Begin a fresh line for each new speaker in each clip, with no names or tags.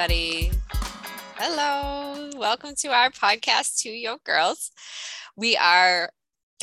everybody. Hello. Welcome to our podcast, Two Yoke Girls. We are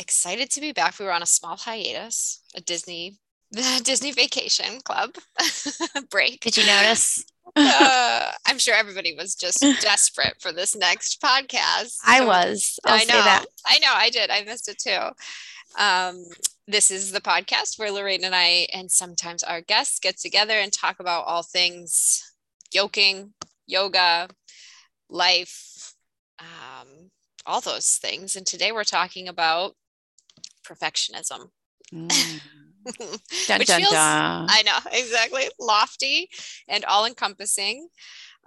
excited to be back. We were on a small hiatus, a Disney Disney vacation club break.
Did you notice?
uh, I'm sure everybody was just desperate for this next podcast.
I was. I'll
I know. That. I know. I did. I missed it too. Um, this is the podcast where Lorraine and I, and sometimes our guests, get together and talk about all things yoking, yoga, life, um, all those things. And today we're talking about perfectionism.
Mm. dun,
Which
dun,
feels,
dun.
I know, exactly, lofty and all encompassing.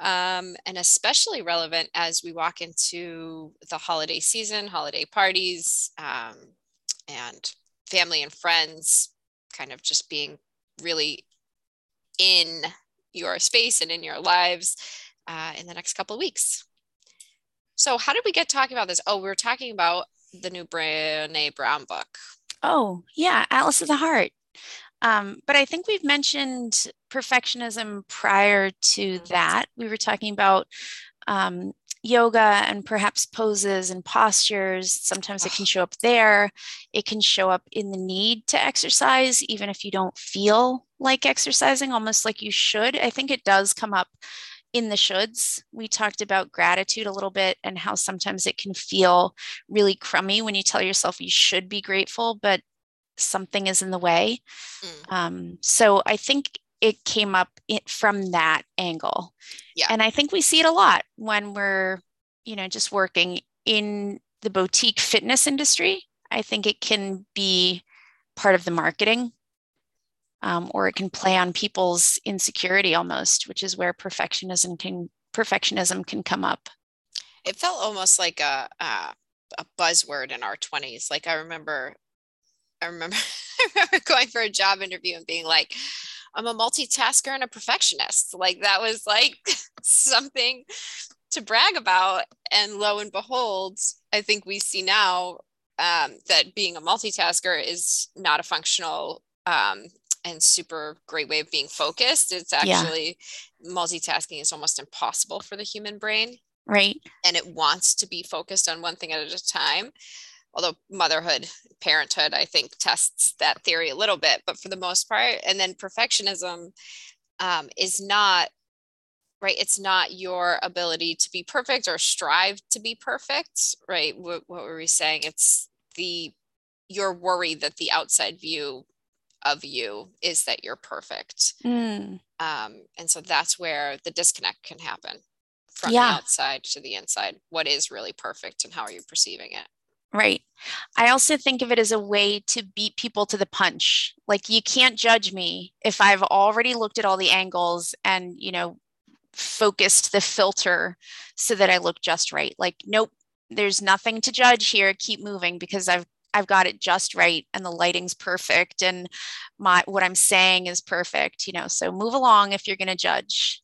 Um, and especially relevant as we walk into the holiday season, holiday parties, um, and family and friends kind of just being really in your space and in your lives uh, in the next couple of weeks. So, how did we get talking about this? Oh, we were talking about the new Brene Brown book.
Oh, yeah, Atlas of the Heart. Um, but I think we've mentioned perfectionism prior to that. We were talking about um, yoga and perhaps poses and postures. Sometimes it can show up there. It can show up in the need to exercise, even if you don't feel like exercising, almost like you should. I think it does come up in the shoulds. We talked about gratitude a little bit and how sometimes it can feel really crummy when you tell yourself you should be grateful, but something is in the way.
Mm.
Um, so I think it came up it, from that angle.
Yeah.
And I think we see it a lot when we're, you know, just working in the boutique fitness industry. I think it can be part of the marketing um, or it can play on people's insecurity almost, which is where perfectionism can perfectionism can come up.
It felt almost like a, a a buzzword in our 20s. Like I remember I remember, I remember going for a job interview and being like, I'm a multitasker and a perfectionist. Like that was like something to brag about. And lo and behold, I think we see now um, that being a multitasker is not a functional um, and super great way of being focused. It's actually yeah. multitasking is almost impossible for the human brain.
Right.
And it wants to be focused on one thing at a time although motherhood parenthood i think tests that theory a little bit but for the most part and then perfectionism um, is not right it's not your ability to be perfect or strive to be perfect right? What, what were we saying? It's the your worry that the outside view of you is that you're perfect.
Mm.
um, and so that's where the disconnect can happen from
Yeah.
the outside to the inside. What is really perfect and how are you perceiving it
Right. I also think of it as a way to beat people to the punch. Like you can't judge me if I've already looked at all the angles and, you know, focused the filter so that I look just right. Like nope, there's nothing to judge here. Keep moving because I've I've got it just right and the lighting's perfect and my what I'm saying is perfect, you know. So move along if you're going to judge.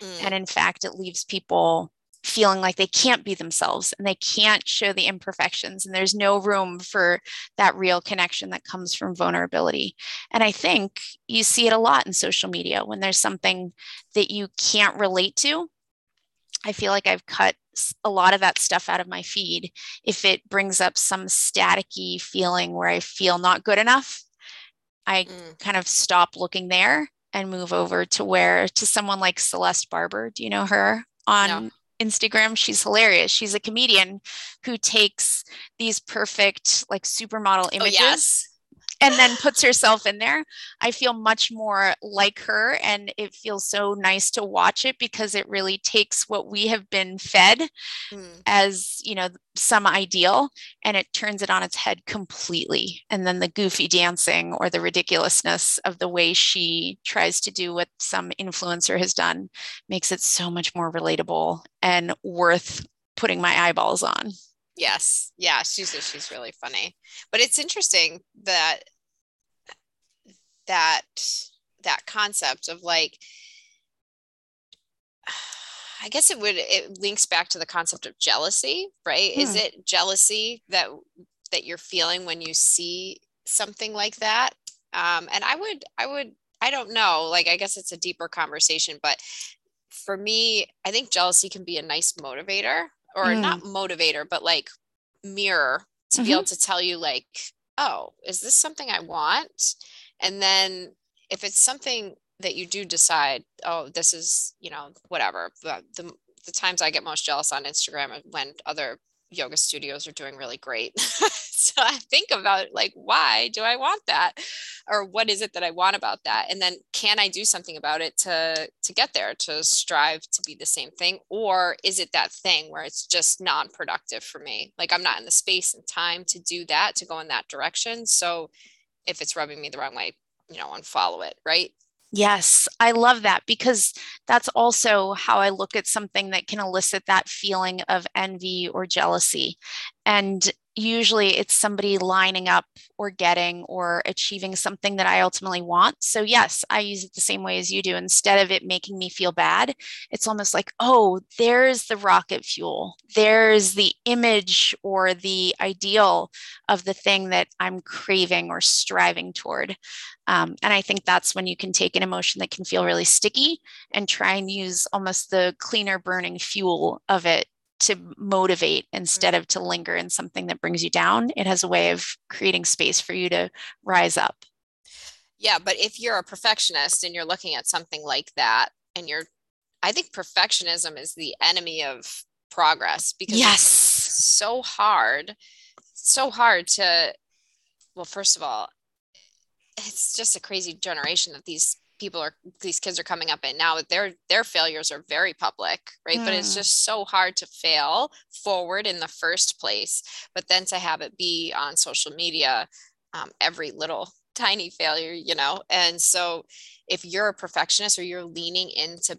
Mm.
And in fact, it leaves people feeling like they can't be themselves and they can't show the imperfections and there's no room for that real connection that comes from vulnerability. And i think you see it a lot in social media when there's something that you can't relate to. I feel like i've cut a lot of that stuff out of my feed if it brings up some staticky feeling where i feel not good enough. I
Mm.
kind of stop looking there and move over to where to someone like celeste barber. Do you know her? On
No.
Instagram. She's hilarious. She's a comedian who takes these perfect, like supermodel
oh
images
yes
and then puts herself in there. I feel much more like her, and it feels so nice to watch it because it really takes what we have been fed
Mm.
as, you know, some ideal and it turns it on its head completely. And then the goofy dancing or the ridiculousness of the way she tries to do what some influencer has done makes it so much more relatable and worth putting my eyeballs on.
Yes. Yeah, she's she's really funny. But it's interesting that that that concept of like I guess it would it links back to the concept of jealousy, right? Is
Hmm.
it jealousy that that you're feeling when you see something like that? Um, and I would I would I don't know, like I guess it's a deeper conversation, but for me, I think jealousy can be a nice motivator or mm. not motivator, but like mirror to mm-hmm. be able to tell you, like, oh, is this something I want? And then if it's something that you do decide, oh, this is, you know, whatever, the, the, the times I get most jealous on Instagram when other yoga studios are doing really great. so I think about like, why do I want that? Or what is it that I want about that? And then can I do something about it to to get there, to strive to be the same thing? Or is it that thing where it's just non-productive for me? Like I'm not in the space and time to do that, to go in that direction. So if it's rubbing me the wrong way, you know, unfollow it, right?
Yes, I love that because that's also how I look at something that can elicit that feeling of envy or jealousy. And usually it's somebody lining up or getting or achieving something that I ultimately want. So, yes, I use it the same way as you do. Instead of it making me feel bad, it's almost like, oh, there's the rocket fuel. There's the image or the ideal of the thing that I'm craving or striving toward. Um, and I think that's when you can take an emotion that can feel really sticky and try and use almost the cleaner burning fuel of it to motivate instead mm-hmm. of to linger in something that brings you down. It has a way of creating space for you to rise up.
Yeah, but if you're a perfectionist and you're looking at something like that and you're I think perfectionism is the enemy of progress because
yes.
it's so hard so hard to well first of all it's just a crazy generation that these people are these kids are coming up in now their their failures are very public right mm. but it's mm. just so hard to fail forward in the first place but then to have it be on social media um, every little tiny failure you know and so if you're a perfectionist or you're leaning into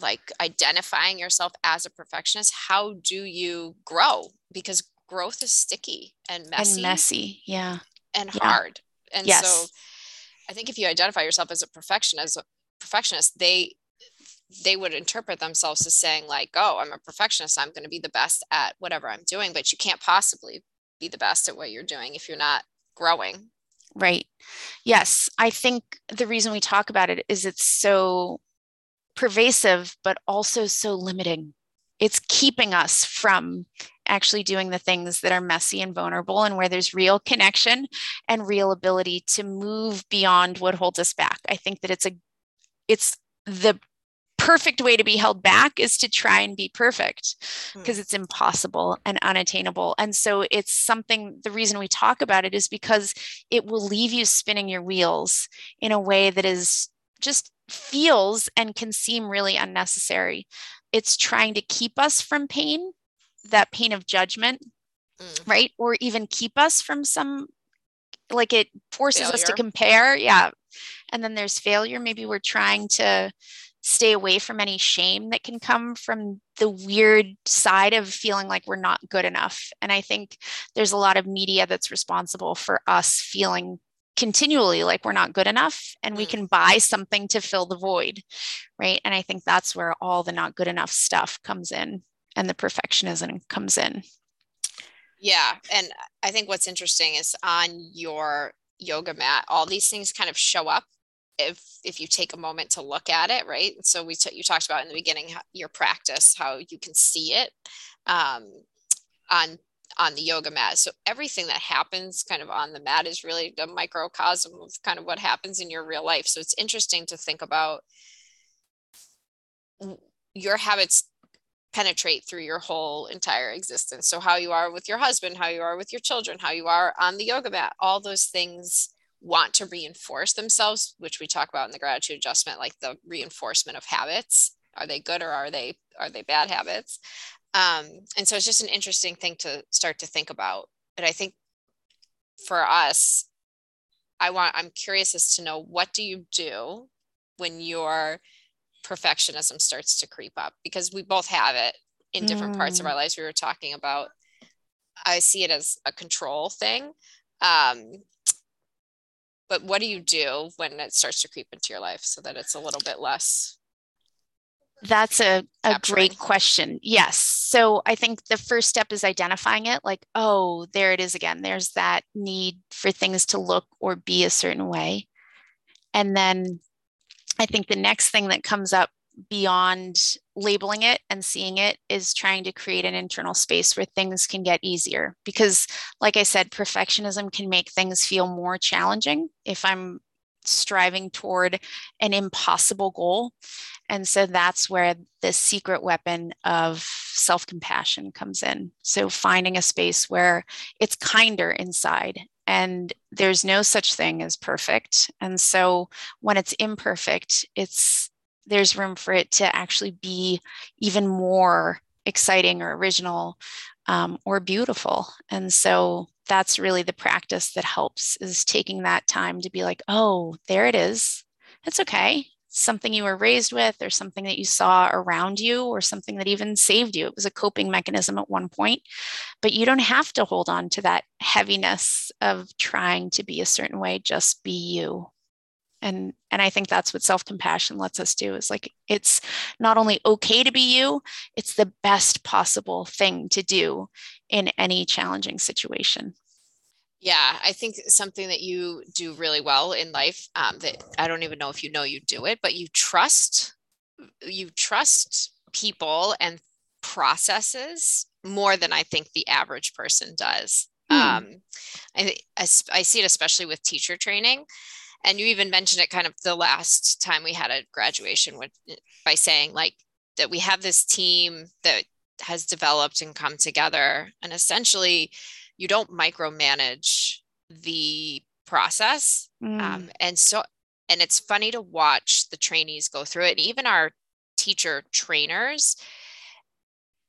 like identifying yourself as a perfectionist how do you grow because growth is sticky and messy
and messy yeah
and yeah. hard and yes. so I think if you identify yourself as a perfectionist, perfectionist, they they would interpret themselves as saying like, "Oh, I'm a perfectionist. I'm going to be the best at whatever I'm doing." But you can't possibly be the best at what you're doing if you're not growing.
Right. Yes, I think the reason we talk about it is it's so pervasive, but also so limiting. It's keeping us from actually doing the things that are messy and vulnerable and where there's real connection and real ability to move beyond what holds us back. I think that it's a it's the perfect way to be held back is to try and be perfect because hmm. it's impossible and unattainable. And so it's something, the reason we talk about it is because it will leave you spinning your wheels in a way that is just feels and can seem really unnecessary. It's trying to keep us from pain that pain of judgment, mm. right? Or even keep us from some, like it forces failure. us to compare. Yeah. And then there's failure. Maybe we're trying to stay away from any shame that can come from the weird side of feeling like we're not good enough. And I think there's a lot of media that's responsible for us feeling continually like we're not good enough and we mm. can buy something to fill the void right and i think that's where all the not good enough stuff comes in and the perfectionism comes in.
Yeah. And I think what's interesting is on your yoga mat, all these things kind of show up if if you take a moment to look at it right so we t- you talked about in the beginning how, your practice how you can see it um, on on the yoga mat so everything that happens kind of on the mat is really a microcosm of kind of what happens in your real life so it's interesting to think about your habits penetrate through your whole entire existence. So, how you are with your husband, how you are with your children, how you are on the yoga mat, all those things want to reinforce themselves, which we talk about in the gratitude adjustment, like the reinforcement of habits. Are they good or are they are they bad habits? Um, and so it's just an interesting thing to start to think about. But I think for us, I want I'm curious as to know what do you do when you're perfectionism starts to creep up because we both have it in different mm. parts of our mm. lives. We were talking about, I see it as a control thing. Um, but what do you do when it starts to creep into your life so that it's a little bit less?
That's a, a great question. Yes. So I think the first step is identifying it like, oh, there it is again. There's that need for things to look or be a certain way. And then I think the next thing that comes up beyond labeling it and seeing it is trying to create an internal space where things can get easier. Because, like I said, perfectionism can make things feel more challenging if I'm striving toward an impossible goal. And so that's where the secret weapon of self compassion comes in. So finding a space where it's kinder inside and there's no such thing as perfect. And so when it's imperfect, it's there's room for it to actually be even more exciting or original um, or beautiful. And so that's really the practice that helps is taking that time to be like, oh, there it is. It's okay. Something you were raised with, or something that you saw around you, or something that even saved you. It was a coping mechanism at one point, but you don't have to hold on to that heaviness of trying to be a certain way. Just be you and and i think that's what self-compassion lets us do is like it's not only okay to be you it's the best possible thing to do in any challenging situation
yeah i think something that you do really well in life um, that i don't even know if you know you do it but you trust you trust people and processes more than i think the average person does hmm. um, I, I, I see it especially with teacher training and you even mentioned it kind of the last time we had a graduation with, by saying like that we have this team that has developed and come together and essentially you don't micromanage the process mm. um, and so and it's funny to watch the trainees go through it and even our teacher trainers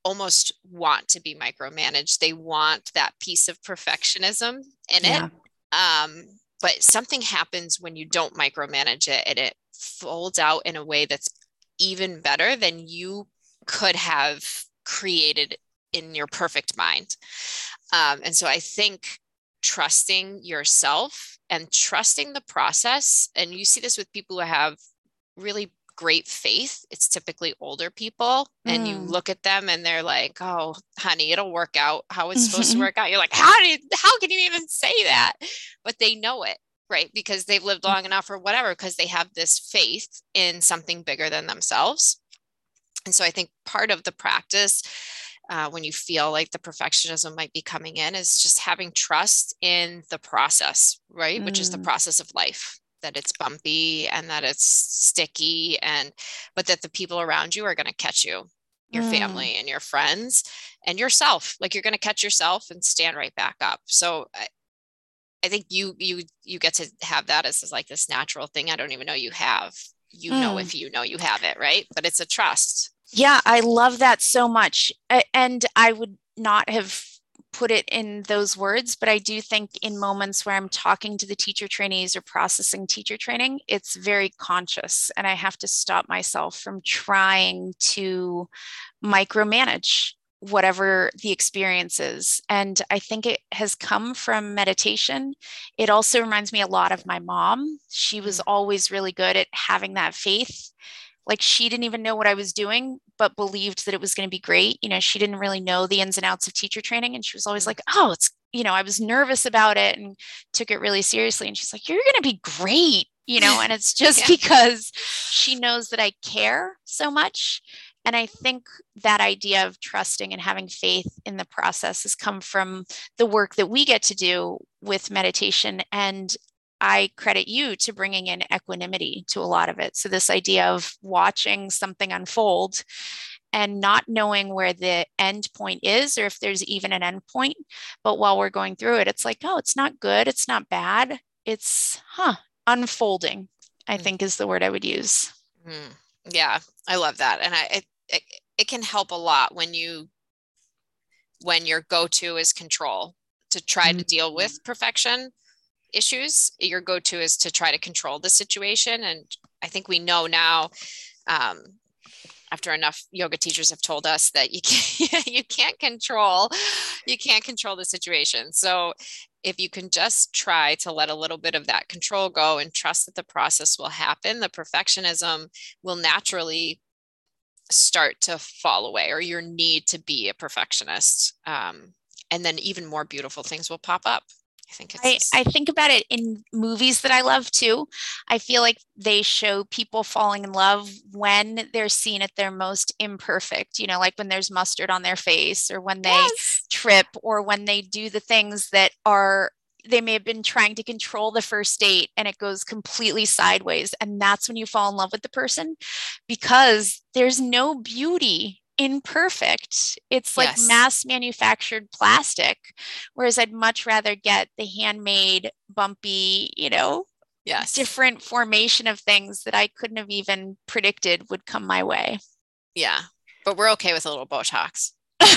almost want to be micromanaged they want that piece of perfectionism in yeah. it um, but something happens when you don't micromanage it and it folds out in a way that's even better than you could have created in your perfect mind. Um, and so I think trusting yourself and trusting the process, and you see this with people who have really great faith. It's typically older people, and mm. you look at them and they're like, "Oh, honey, it'll work out how it's supposed to work out." You're like, "How did? How can you even say that?" But they know it, right? Because they've lived long enough, or whatever. Because they have this faith in something bigger than themselves. And so I think part of the practice. Uh, when you feel like the perfectionism might be coming in is just having trust in the process right mm. which is the mm. process of life that it's bumpy and that it's sticky and but that the people around you are going to catch you your mm. family and your friends and yourself like you're going to catch yourself and stand right back up so I, I think you you you get to have that as, as like this natural thing i don't even know you have you mm. know if you know you have it right but it's a trust
yeah i love that so much and i would not have put it in those words, but I do think in moments where I'm talking to the teacher trainees or processing teacher training, it's very conscious. And I have to stop myself from trying to micromanage whatever the experience is. And I think it has come from meditation. It also reminds me a lot of my mom. She was mm. always really good at having that faith like she didn't even know what I was doing, but believed that it was going to be great. You know, she didn't really know the ins and outs of teacher training. And she was always mm. like, oh, it's, you know, I was nervous about it and took it really seriously. And she's like, you're going to be great, you know, and it's just yeah. because she knows that I care so much. And I think that idea of trusting and having faith in the process has come from the work that we get to do with meditation and I credit you to bringing in equanimity to a lot of it. So, this idea of watching something unfold and not knowing where the end point is or if there's even an end point. But while we're going through it, it's like, oh, it's not good. It's not bad. It's, huh, unfolding, I mm. think is the word I would use.
Mm. Yeah, I love that. And I, it, it, it can help a lot when you, when your go to is control to try mm. to deal with perfection issues, your go to is to try to control the situation. And I think we know now, um, after enough yoga teachers have told us that you can't, you can't control you can't control the situation so if you can just try to let a little bit of that control go and trust that the process will happen the perfectionism will naturally start to fall away or your need to be a perfectionist um, and then even more beautiful things will pop up I think
it's I, I think about it in movies that I love too. I feel like they show people falling in love when they're seen at their most imperfect, you know, like when there's mustard on their face or when they yes. trip or when they do the things that are they may have been trying to control the first date and it goes completely sideways and that's when you fall in love with the person because there's no beauty imperfect. It's like yes. mass manufactured plastic. Whereas I'd much rather get the handmade, bumpy, you know,
yes.
different formation of things that I couldn't have even predicted would come my way.
Yeah. But we're okay with a little Botox.
well,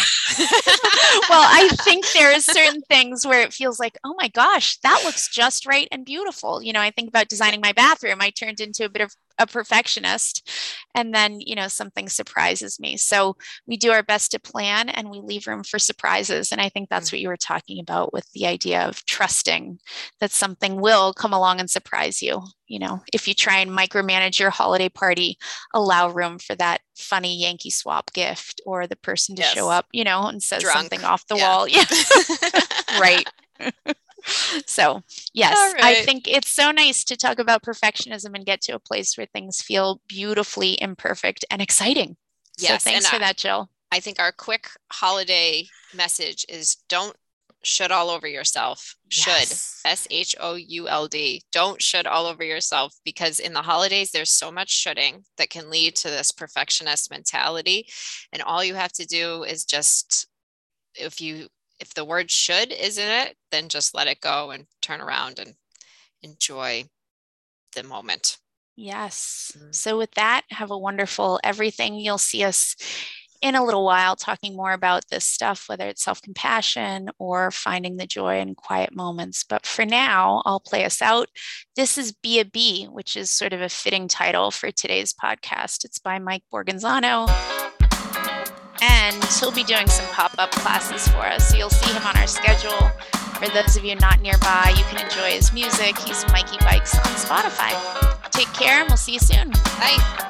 I think there are certain things where it feels like, oh my gosh, that looks just right and beautiful. You know, I think about designing my bathroom. I turned into a bit of a perfectionist and then you know something surprises me so we do our best to plan and we leave room for surprises and i think that's mm. what you were talking about with the idea of trusting that something will come along and surprise you you know if you try and micromanage your holiday party allow room for that funny yankee swap gift or the person to yes. show up you know and says Drunk. something off the yeah. wall yeah right so yes right. i think it's so nice to talk about perfectionism and get to a place where things feel beautifully imperfect and exciting. Yes so thanks for I, that jill.
I think our quick holiday message is don't should all over yourself. Should s-h-o-u-l-d don't should all over yourself because in the holidays there's so much shoulding that can lead to this perfectionist mentality. And all you have to do is just if you if the word should is in it, then just let it go and turn around and enjoy the moment.
Yes. Mm-hmm. So, with that, have a wonderful everything. You'll see us in a little while talking more about this stuff, whether it's self compassion or finding the joy in quiet moments. But for now, I'll play us out. This is Be a Bee, which is sort of a fitting title for today's podcast. It's by Mike Borgonzano and he'll be doing some pop-up classes for us. So you'll see him on our schedule. For those of you not nearby, you can enjoy his music. He's Mikey Bikes on Spotify. Take care and we'll see you soon.
Bye.